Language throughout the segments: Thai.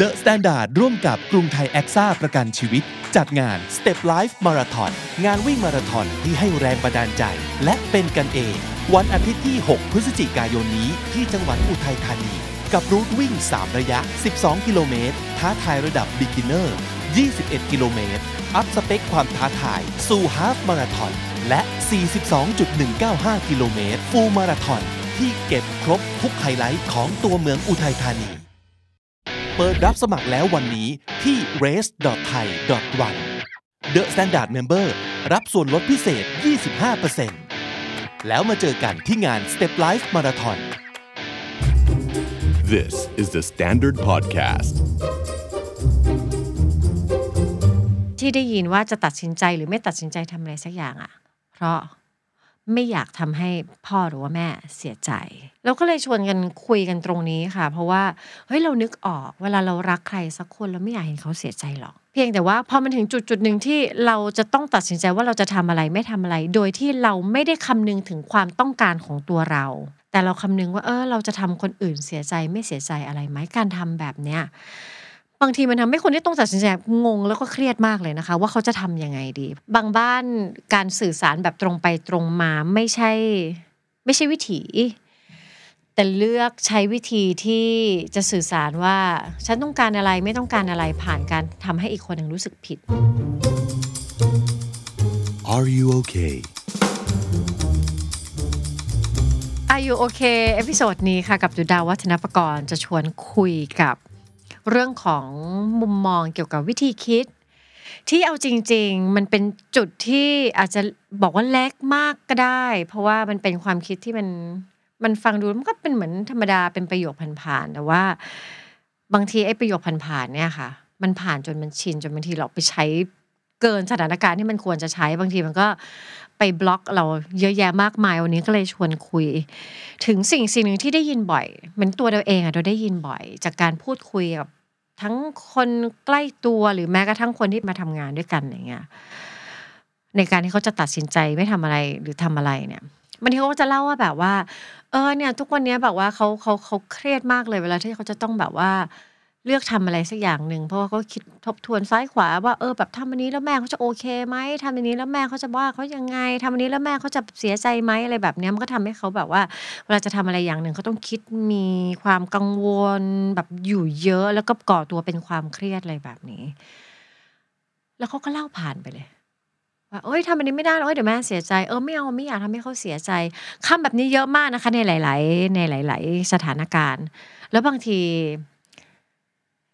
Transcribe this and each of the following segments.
The Standard ร่วมกับกรุงไทยแอคซ่าประกันชีวิต จัดงาน Step Life Marathon งานวิ่งมาราธอนที่ให้แรงบันดาลใจ และเป็นกันเอง วันอาทิตย์ที่ 6 พฤศจิกายนนี้ที่จังหวัดอุทัยธานี กับรูทวิ่ง 3 ระยะ 12 กิโลเมตร ท้าทายระดับ Beginner 21 กิโลเมตร อัพสเปคความท้าทาย สู่ฮาฟมาราธอนและ 42.195 กิโลเมตร ฟูลมาราธอนที่เก็บครบทุกไฮไลท์ของตัวเมืองอุทัยธานี เปิดรับสมัครแล้ววันนี้ที่ race.thai.run The Standard Member รับส่วนลดพิเศษ 25%แล้วมาเจอกันที่งาน Step Life Marathon This is the Standard Podcast. ที่ได้ยินว่าจะตัดสินใจหรือไม่ตัดสินใจทำอะไรสักอย่างอะ่ะ เพราะ ไม่อยากทำให้พ่อหรือว่าแม่เสียใจแล้วก็เลยชวนกันคุยกันตรงนี้ค่ะ เพราะว่าเฮ้ยเรานึกออก เวลาเรารักใครสักคนเราไม่อยากเห็นเขาเสียใจหรอก เพียงแต่ว่าพอมันถึงจุดจุดหนึ่งที่เราจะต้องตัดสินใจว่าเราจะทำอะไรไม่ทำอะไร โดยที่เราไม่ได้คำนึงถึงความต้องการของตัวเรา แต่เราคำนึงว่าเออเราจะทำคนอื่นเสียใจไม่เสียใจอะไรไหมการทำแบบเนี้ย บางทีมันทำให้คนที่ต้องตัดสินใจงงแล้วก็เครียดมากเลยนะคะ ว่าเขาจะทำยังไงดี บางบ้านการสื่อสารแบบตรงไปตรงมาไม่ใช่ ไม่ใช่วิถี แต่เลือกใช้วิธีที่จะสื่อสารว่า ฉันต้องการอะไรไม่ต้องการอะไรผ่านการทำให้อีกคนหนึ่งรู้สึกผิด Are you okay? Are you okay episode นี้ค่ะกับดุจดาววัฒนปกรณ์จะชวนคุยกับ เรื่องของมุมมองเกี่ยวกับวิธีคิด ที่เอาจริง ๆ มันเป็นจุดที่อาจจะบอกว่าเล็กมากก็ได้ เพราะว่ามันเป็นความคิดที่มันมันฟังดูมันก็เป็นเหมือนธรรมดาเป็นประโยคผ่านๆแต่ว่า บางทีไอ้ประโยคผ่านๆเนี่ยค่ะ มันผ่านจนมันชินจนบางทีเราไปใช้เกินสถานการณ์ที่มันควรจะใช้บางทีมันก็ไปบล็อกเราเยอะแยะมากมายวันนี้ก็เลยชวนคุย ถึงสิ่งสิ่งหนึ่งที่ได้ยินบ่อยเหมือนตัวเราเองอะเราได้ยินบ่อย จากการพูดคุยกับ ทั้งคนใกล้ตัวหรือแม้กระทั่งคนที่มาทำงานด้วยกันอย่างเงี้ยในการที่เขาจะตัดสินใจไม่ทำอะไรหรือทำอะไรเนี่ยบางทีเขาก็จะเล่าว่าแบบว่า เออเนี่ย ทุกวันนี้แบบว่าเขาเขาเขาเครียดมากเลยเวลาที่เขาจะต้องแบบว่า เลือกทำอะไรสักอย่างหนึ่งเพราะว่าเขาคิดทบทวนซ้ายขวาว่าเออแบบทำอันนี้แล้วแม่เขาจะโอเคไหมทำอันนี้แล้วแม่เขาจะว่าเขายังไงทำอันนี้แล้วแม่เขาจะเสียใจไหมอะไรแบบนี้มันก็ทำให้เขาแบบว่าเวลาจะทำอะไรอย่างหนึ่งเขาต้องคิดมีความกังวลแบบอยู่เยอะ แล้วก็ก่อตัวเป็นความเครียดอะไรแบบนี้ แล้วเขาก็เล่าผ่านไปเลยว่าเอ้ยทำอันนี้ไม่ได้หรอกเอ้ยเดี๋ยวแม่เสียใจเออไม่เอาไม่อยากทำให้เขาเสียใจคำแบบนี้เยอะมากนะคะ ในหลาย ๆ ในหลาย ๆ สถานการณ์ แล้วบางที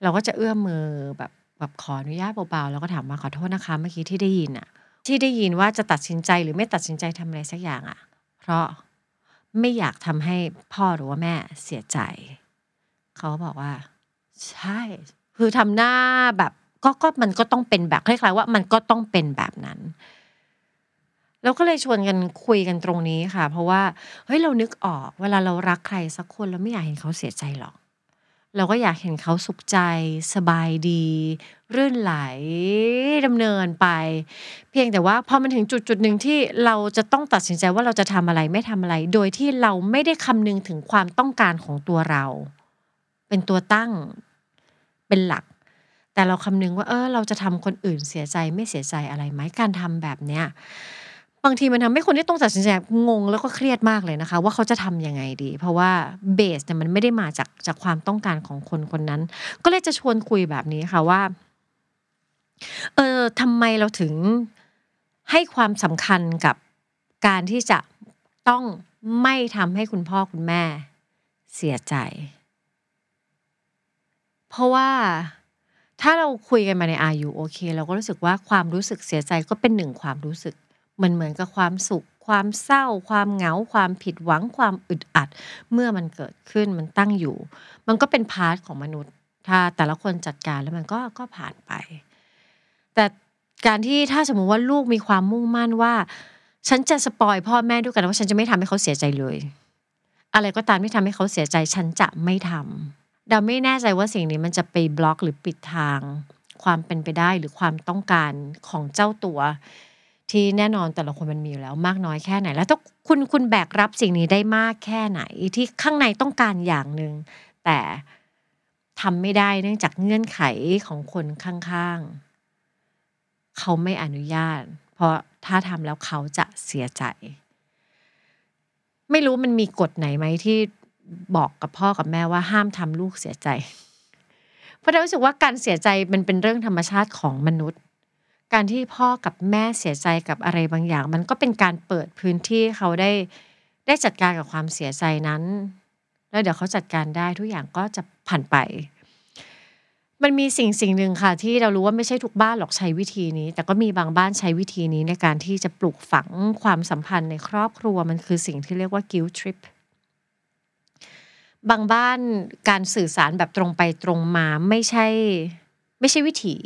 เราก็จะเอื้อมมือแบบแบบขออนุญาตเบาๆแล้วก็ถามมาขอโทษนะคะ เมื่อกี้ที่ได้ยินอะที่ได้ยินว่าจะตัดสินใจหรือไม่ตัดสินใจทำอะไรสักอย่างอะเพราะไม่อยากทำให้พ่อหรือว่าแม่เสียใจ เขาบอกว่า ใช่ คือทำหน้าแบบก็ก็มันก็ต้องเป็นแบบคล้ายๆว่ามันก็ต้องเป็นแบบนั้นแล้วก็เลยชวนกันคุยกันตรงนี้ค่ะ เพราะว่าเฮ้ยเรานึกออก เวลาเรารักใครสักคนเราไม่อยากเห็นเขาเสียใจหรอก เราก็อยากเห็นเขาสุขใจ สบายดี รื่นไหลดำเนินไป เพียงแต่ว่าพอมันถึงจุดจุดหนึ่งที่เราจะต้องตัดสินใจว่าเราจะทำอะไรไม่ทำอะไร โดยที่เราไม่ได้คำนึงถึงความต้องการของตัวเรา เป็นตัวตั้งเป็นหลัก แต่เราคำนึงว่าเออเราจะทำคนอื่นเสียใจไม่เสียใจอะไรไหมการทำแบบเนี้ย บางทีมันทำให้คนที่ต้องตัดสินใจงงแล้วก็เครียดมากเลยนะคะ ว่าเขาจะทำยังไงดี เพราะว่าเบสเนี่ยมันไม่ได้มาจากจากความต้องการของคนคนนั้น ก็เลยจะชวนคุยแบบนี้ค่ะว่า เออทำไมเราถึงให้ความสำคัญกับการที่จะต้องไม่ทำให้คุณพ่อคุณแม่เสียใจ เพราะว่าถ้าเราคุยกันมาใน R U OK เราก็รู้สึกว่าความรู้สึกเสียใจก็เป็นหนึ่งความรู้สึก มันเหมือนกับความสุข ความเศร้า ความเหงา ความผิดหวัง ความอึดอัด เมื่อมันเกิดขึ้นมันตั้งอยู่ มันก็เป็น part ของมนุษย์ ถ้าแต่ละคนจัดการแล้วมันก็ก็ผ่านไป แต่การที่ถ้าสมมุติว่าลูกมีความมุ่งมั่นว่า ฉันจะสปอยพ่อแม่ด้วยกันว่าฉันจะไม่ทำให้เขาเสียใจเลย อะไรก็ตามที่ทำให้เขาเสียใจฉันจะไม่ทำดาไม่แน่ใจว่าสิ่งนี้มันจะไปบล็อกหรือปิดทาง ความเป็นไปได้หรือความต้องการของเจ้าตัว ที่แน่นอนแต่ละคนมันมีอยู่แล้วมากน้อยแค่ไหน แล้วถ้าคุณคุณแบกรับสิ่งนี้ได้มากแค่ไหน ที่ข้างในต้องการอย่างหนึ่งแต่ทำไม่ได้เนื่องจากเงื่อนไขของคนข้างๆ เขาไม่อนุญาต เพราะถ้าทำแล้วเขาจะเสียใจ ไม่รู้มันมีกฎไหนไหมที่บอกกับพ่อกับแม่ว่าห้ามทำลูกเสียใจ เพราะเรารู้สึกว่าการเสียใจมันเป็นเรื่องธรรมชาติของมนุษย์ การที่พ่อกับแม่เสียใจกับอะไรบางอย่าง มันก็เป็นการเปิดพื้นที่เขาได้ได้จัดการกับความเสียใจนั้น แล้วเดี๋ยวเขาจัดการได้ทุกอย่างก็จะผ่านไป มันมีสิ่งสิ่งหนึ่งค่ะ ที่เรารู้ว่าไม่ใช่ทุกบ้านหรอกใช้วิธีนี้ แต่ก็มีบางบ้านใช้วิธีนี้ในการที่จะปลูกฝังความสัมพันธ์ในครอบครัวมันคือสิ่งที่เรียกว่า guilt trip บางบ้านการสื่อสารแบบตรงไปตรงมาไม่ใช่ ไม่ใช่วิถี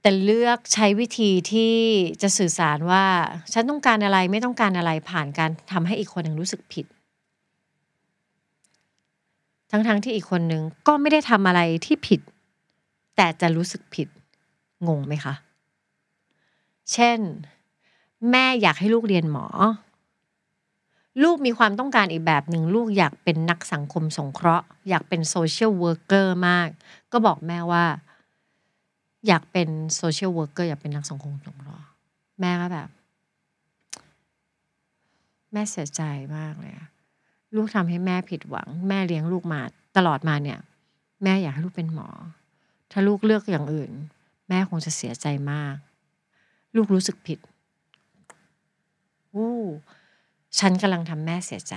แต่เลือกใช้วิธีที่จะสื่อสารว่า ฉันต้องการอะไรไม่ต้องการอะไรผ่านการทำให้อีกคนหนึ่งรู้สึกผิด ทั้งๆที่อีกคนหนึ่งก็ไม่ได้ทำอะไรที่ผิด แต่จะรู้สึกผิด งงไหมคะ เช่น แม่อยากให้ลูกเรียนหมอ ลูกมีความต้องการอีกแบบหนึ่งลูกอยากเป็นนักสังคมสงเคราะห์ อยากเป็น social worker มาก ก็บอกแม่ว่า อยากเป็น social worker อยากเป็นนักสังคมสงเคราะห์แม่ก็แบบ แม่เสียใจมากเลยอะลูกทำให้แม่ผิดหวัง แม่เลี้ยงลูกมาตลอดมาเนี่ย แม่อยากให้ลูกเป็นหมอ ถ้าลูกเลือกอย่างอื่น แม่คงจะเสียใจมาก ลูกรู้สึกผิดวู้ฉันกำลังทำแม่เสียใจ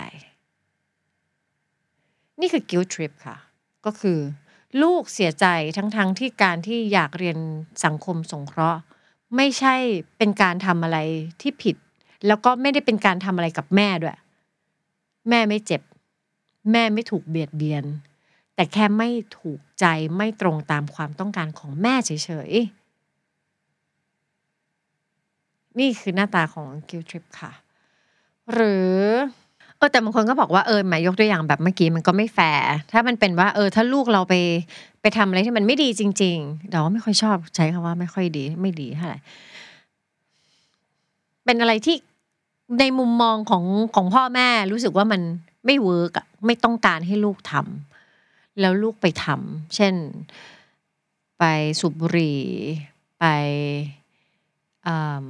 นี่คือ guilt trip ค่ะ ก็คือ ลูกเสียใจทั้งๆทที่การที่อยากเรียนสังคมสงเคราะห์ ไม่ใช่เป็นการทำอะไรที่ผิด แล้วก็ไม่ได้เป็นการทำอะไรกับแม่ด้วย แม่ไม่เจ็บ แม่ไม่ถูกเบียดเบียน แต่แค่ไม่ถูกใจไม่ตรงตามความต้องการของแม่เฉยๆนี่คือหน้าตาของ guilt trip ค่ะ หรือ เออแต่บางคนก็บอกว่าเออหมายยกตัวอย่างแบบเมื่อกี้มันก็ไม่แฟร์ถ้ามันเป็นว่าเออถ้าลูกเราไปไปทำอะไรที่มันไม่ดีจริงๆเราไม่ค่อยชอบใช้คำว่าไม่ค่อยดีไม่ดีเท่าไหร่เป็นอะไรที่ในมุมมองของของพ่อแม่รู้สึกว่ามันไม่ work อะไม่ต้องการให้ลูกทำแล้วลูกไปทำเช่น ไปสูบบุหรี่ไปอ่า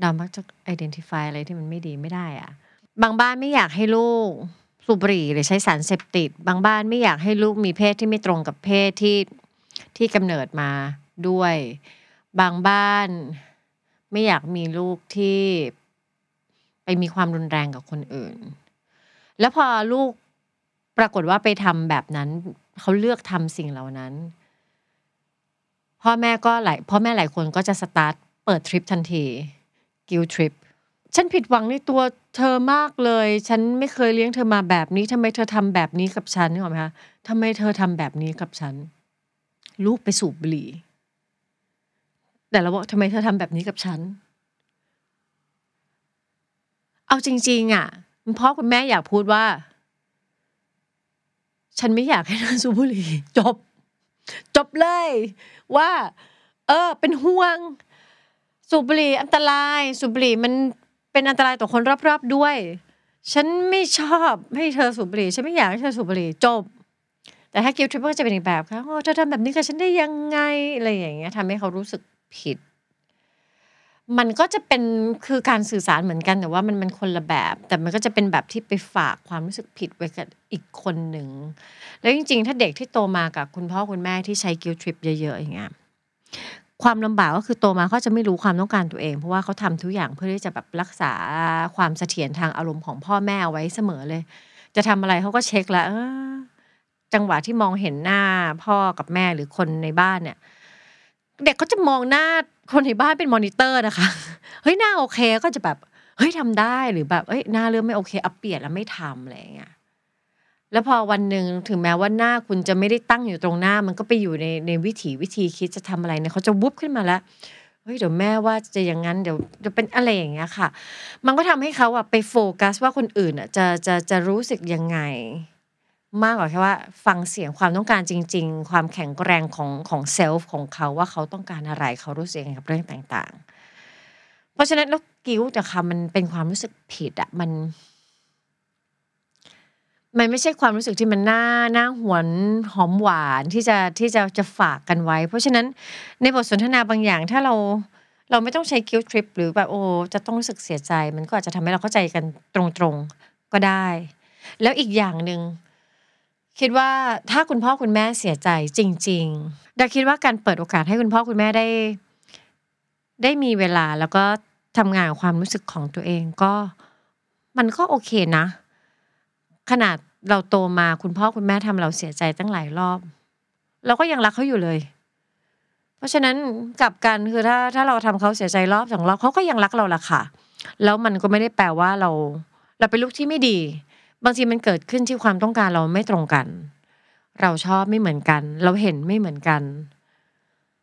เรามักจะ identify อะไรที่มันไม่ดีไม่ได้อะ บางบ้านไม่อยากให้ลูกสูบบุหรี่หรือใช้สารเสพติด บางบ้านไม่อยากให้ลูกมีเพศที่ไม่ตรงกับเพศที่ที่กำเนิดมาด้วย บางบ้านไม่อยากมีลูกที่ไปมีความรุนแรงกับคนอื่น แล้วพอลูกปรากฏว่าไปทำแบบนั้น เขาเลือกทำสิ่งเหล่านั้น พ่อแม่ก็หลายพ่อแม่หลายคนก็จะ start guilt trip ทันที guilt trip ฉันผิดหวังในตัวเธอมากเลย ฉันไม่เคยเลี้ยงเธอมาแบบนี้ทำไมเธอทำแบบนี้กับฉันนึกออกไหมคะทำไมเธอทำแบบนี้กับฉัน ลูกไปสูบบุหรี่ แต่เราบอกทำไมเธอทำแบบนี้กับฉัน เอาจริง ๆ อะคุณพ่อคุณแม่อยากพูดว่า ฉันไม่อยากให้เธอสูบบุหรี่ จบ จบเลย ว่า เออ เป็นห่วงสูบบุหรี่อันตรายสูบบุหรี่มัน เป็นอันตรายต่อคนรอบๆด้วย ฉันไม่ชอบให้เธอสูบบุหรี่ฉันไม่อยากให้เธอสูบบุหรี่จบ แต่ถ้ากิลทริปก็จะเป็นอีกแบบค่ะโอ้เธอทำแบบนี้กับฉันได้ยังไงอะไรอย่างเงี้ยทำให้เขารู้สึกผิด มันก็จะเป็นคือการสื่อสารเหมือนกันแต่ว่ามันมันคนละแบบ แต่มันก็จะเป็นแบบที่ไปฝากความรู้สึกผิดไว้กับอีกคนหนึ่ง แล้วจริง ๆ ถ้าเด็กที่โตมากับคุณพ่อคุณแม่ที่ใช้ guilt trip เยอะๆอย่างเงี้ย ความลำบากก็คือโตมาเขาจะไม่รู้ความต้องการตัวเอง เพราะว่าเขาทำทุกอย่างเพื่อที่จะแบบรักษาความเสถียรทางอารมณ์ของพ่อแม่เอาไว้เสมอเลย จะทำอะไรเขาก็เช็คแล้วจังหวะที่มองเห็นหน้าพ่อกับแม่หรือคนในบ้านเนี่ย เด็กเขาจะมองหน้าคนในบ้านเป็นมอนิเตอร์นะคะเฮ้ยหน้าโอเคก็จะแบบเฮ้ยทำได้หรือแบบเอ้ยหน้าเริ่มไม่โอเคอัปเปลี่ยนแล้วไม่ทำอะไรอย่างเงี้ย แล้วพอวันหนึ่งถึงแม้ว่าหน้าคุณจะไม่ได้ตั้งอยู่ตรงหน้า มันก็ไปอยู่ในในวิถีวิธีคิดจะทำอะไรเนี่ยเขาจะวุบขึ้นมาแล้วเฮ้ยเดี๋ยวแม่ว่าจะอย่างนั้นเดี๋ยวจะเป็นอะไรอย่างเงี้ยค่ะ มันก็ทำให้เขาอะไปโฟกัสว่าคนอื่นอะจะจะจะรู้สึกยังไง มากกว่าแค่ว่า ฟังเสียงความต้องการจริง ๆ ความแข็งแกร่งของของเซลฟ์ของเขาว่าเขาต้องการอะไรเขารู้สึกยังไงกับเรื่องต่าง ๆ เพราะฉะนั้นแล้วกิ้วแต่ค่ะมันเป็นความรู้สึกผิดอะมัน มันไม่ใช่ความรู้สึกที่มันน่าน่าหวนหอมหวานที่จะที่จะจะฝากกันไว้ เพราะฉะนั้นในบทสนทนาบางอย่างถ้าเราเราไม่ต้องใช้คิวทริปหรือแบบโอ้จะต้องรู้สึกเสียใจ มันก็อาจจะทำให้เราเข้าใจกันตรงๆก็ได้ แล้วอีกอย่างหนึ่งคิดว่าถ้าคุณพ่อคุณแม่เสียใจจริงๆดาคิดว่าการเปิดโอกาสให้คุณพ่อคุณแม่ได้ ได้มีเวลาแล้วก็ทำงานกับความรู้สึกของตัวเองก็ มันก็โอเคนะ ขนาดเราโตมาคุณพ่อคุณแม่ทำเราเสียใจตั้งหลายรอบ เราก็ยังรักเขาอยู่เลย เพราะฉะนั้นกลับกันคือถ้าถ้าเราทำเขาเสียใจรอบสองรอบเขาก็ยังรักเราละค่ะ แล้วมันก็ไม่ได้แปลว่าเรา เราเป็นลูกที่ไม่ดี บางทีมันเกิดขึ้นที่ความต้องการเราไม่ตรงกัน เราชอบไม่เหมือนกัน เราเห็นไม่เหมือนกัน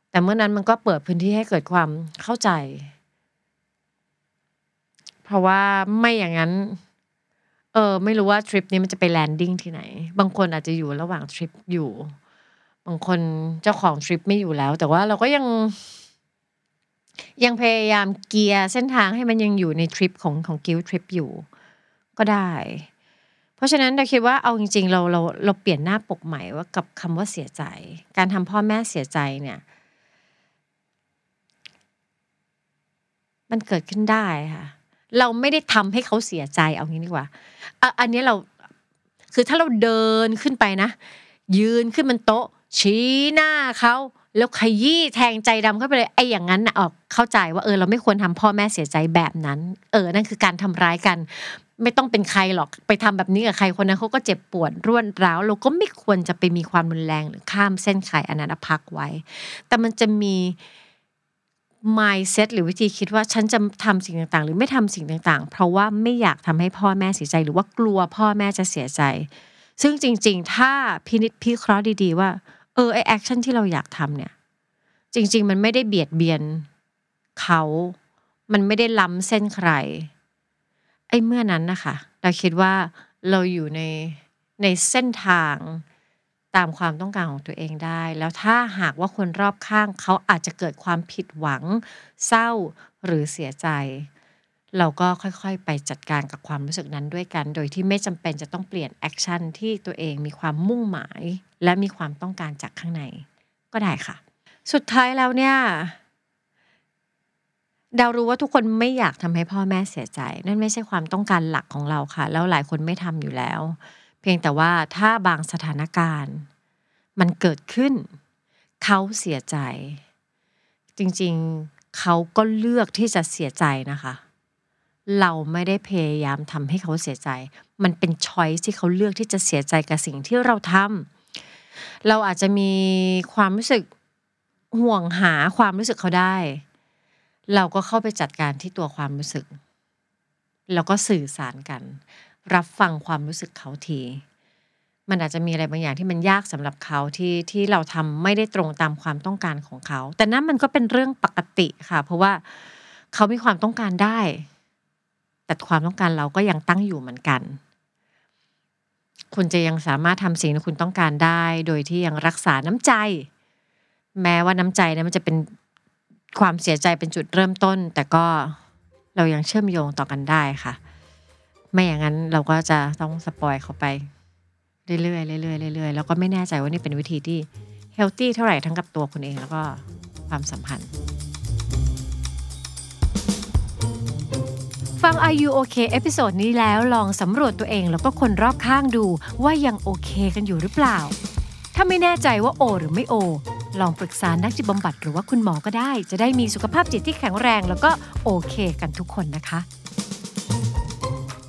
แต่เมื่อนั้นมันก็เปิดพื้นที่ให้เกิดความเข้าใจ เพราะว่าไม่อย่างนั้น เออไม่รู้ว่าทริปนี้มันจะไปแลนดิ้งที่ไหน บางคนอาจจะอยู่ระหว่างทริปอยู่ บางคนเจ้าของทริปไม่อยู่แล้ว แต่ว่าเราก็ยัง ยังพยายามเกียร์เส้นทางให้มันยังอยู่ในทริปของของกิลทริปอยู่ ก็ได้ เพราะฉะนั้นเราคิดว่าเอาจริง ๆ เราเราเราเปลี่ยนหน้าปกใหม่ว่ากับคำว่าเสียใจ การทำพ่อแม่เสียใจเนี่ย มันเกิดขึ้นได้ค่ะ เราไม่ได้ทำให้เขาเสียใจเอางี้ดีกว่าอะอันนี้เราคือถ้าเราเดินขึ้นไปนะ ยืนขึ้นบนโต๊ะ ชี้หน้าเขาแล้วขยี้แทงใจดำเข้าไปเลยไอ้อย่างนั้นออกเข้าใจว่าเออเราไม่ควรทำพ่อแม่เสียใจแบบนั้น เออนั่นคือการทำร้ายกัน ไม่ต้องเป็นใครหรอกไปทำแบบนี้กับใครคนนั้นเขาก็เจ็บปวดรวนร้าวเราก็ไม่ควรจะไปมีความรุนแรงหรือข้ามเส้นไขอนันนะพักไว้ แต่มันจะมี mindset หรือวิธีคิดว่าฉันจะทำสิ่งต่างๆ หรือไม่ทำสิ่งต่างๆ เพราะว่าไม่อยากทำให้พ่อแม่เสียใจ หรือว่ากลัวพ่อแม่จะเสียใจ ซึ่งจริง ๆ ถ้าพินิจพิเคราะห์ดีๆ ว่า เออไอ้ action ที่เราอยากทำเนี่ย จริง ๆ มันไม่ได้เบียดเบียนเขา มันไม่ได้ล้ำเส้นใคร ไอ้เมื่อนั้นนะคะ เราคิดว่าเราอยู่ในในเส้นทาง ตามความต้องการของตัวเองได้ แล้วถ้าหากว่าคนรอบข้างเขาอาจจะเกิดความผิดหวัง เศร้าหรือเสียใจ เราก็ค่อยๆ ไปจัดการกับความรู้สึกนั้นด้วยกัน โดยที่ไม่จำเป็นจะต้องเปลี่ยน action ที่ตัวเองมีความมุ่งหมาย และมีความต้องการจากข้างใน ก็ได้ค่ะ สุดท้ายแล้วเนี่ยดาวรู้ว่าทุกคนไม่อยากทำให้พ่อแม่เสียใจ นั่นไม่ใช่ความต้องการหลักของเราค่ะ แล้วหลายคนไม่ทำอยู่แล้ว พียงแต่ว่าถ้าบางสถานการณ์ มันเกิดขึ้น เขาเสียใจ จริงๆเขาก็เลือกที่จะเสียใจนะคะ เราไม่ได้พยายามทำให้เขาเสียใจ มันเป็นช้อยที่เขาเลือกที่จะเสียใจกับสิ่งที่เราทำเราอาจจะมีความรู้สึกห่วงหาความรู้สึกเขาได้ เราก็เข้าไปจัดการที่ตัวความรู้สึก แล้วก็สื่อสารกัน รับฟังความรู้สึกเขาที มันอาจจะมีอะไรบางอย่างที่มันยากสำหรับเขาที่ที่เราทำไม่ได้ตรงตามความต้องการของเขา แต่นั้นมันก็เป็นเรื่องปกติค่ะ เพราะว่าเขามีความต้องการได้ แต่ความต้องการเราก็ยังตั้งอยู่เหมือนกัน คุณจะยังสามารถทำสิ่งที่คุณต้องการได้ โดยที่ยังรักษาน้ำใจ แม้ว่าน้ำใจนั้นมันจะเป็นความเสียใจเป็นจุดเริ่มต้น แต่ก็เรายังเชื่อมโยงต่อกันได้ค่ะ ไม่อย่างนั้นเราก็จะต้อง spoil เขาไป เรื่อยๆเรื่อยๆเรื่อยๆแล้วก็ไม่แน่ใจว่านี่เป็นวิธีที่ healthy เท่าไหร่ทั้งกับตัวคุณเองแล้วก็ความสัมพันธ์ฟัง Are You OK episode นี้แล้วลองสำรวจตัวเองแล้วก็คนรอบข้างดูว่ายังโอเคกันอยู่หรือเปล่า ถ้าไม่แน่ใจว่าโอ หรือไม่โอ ลองปรึกษานักจิตบำบัดหรือว่าคุณหมอก็ได้ จะได้มีสุขภาพจิตที่แข็งแรง แล้วก็โอเคกันทุกคนนะคะ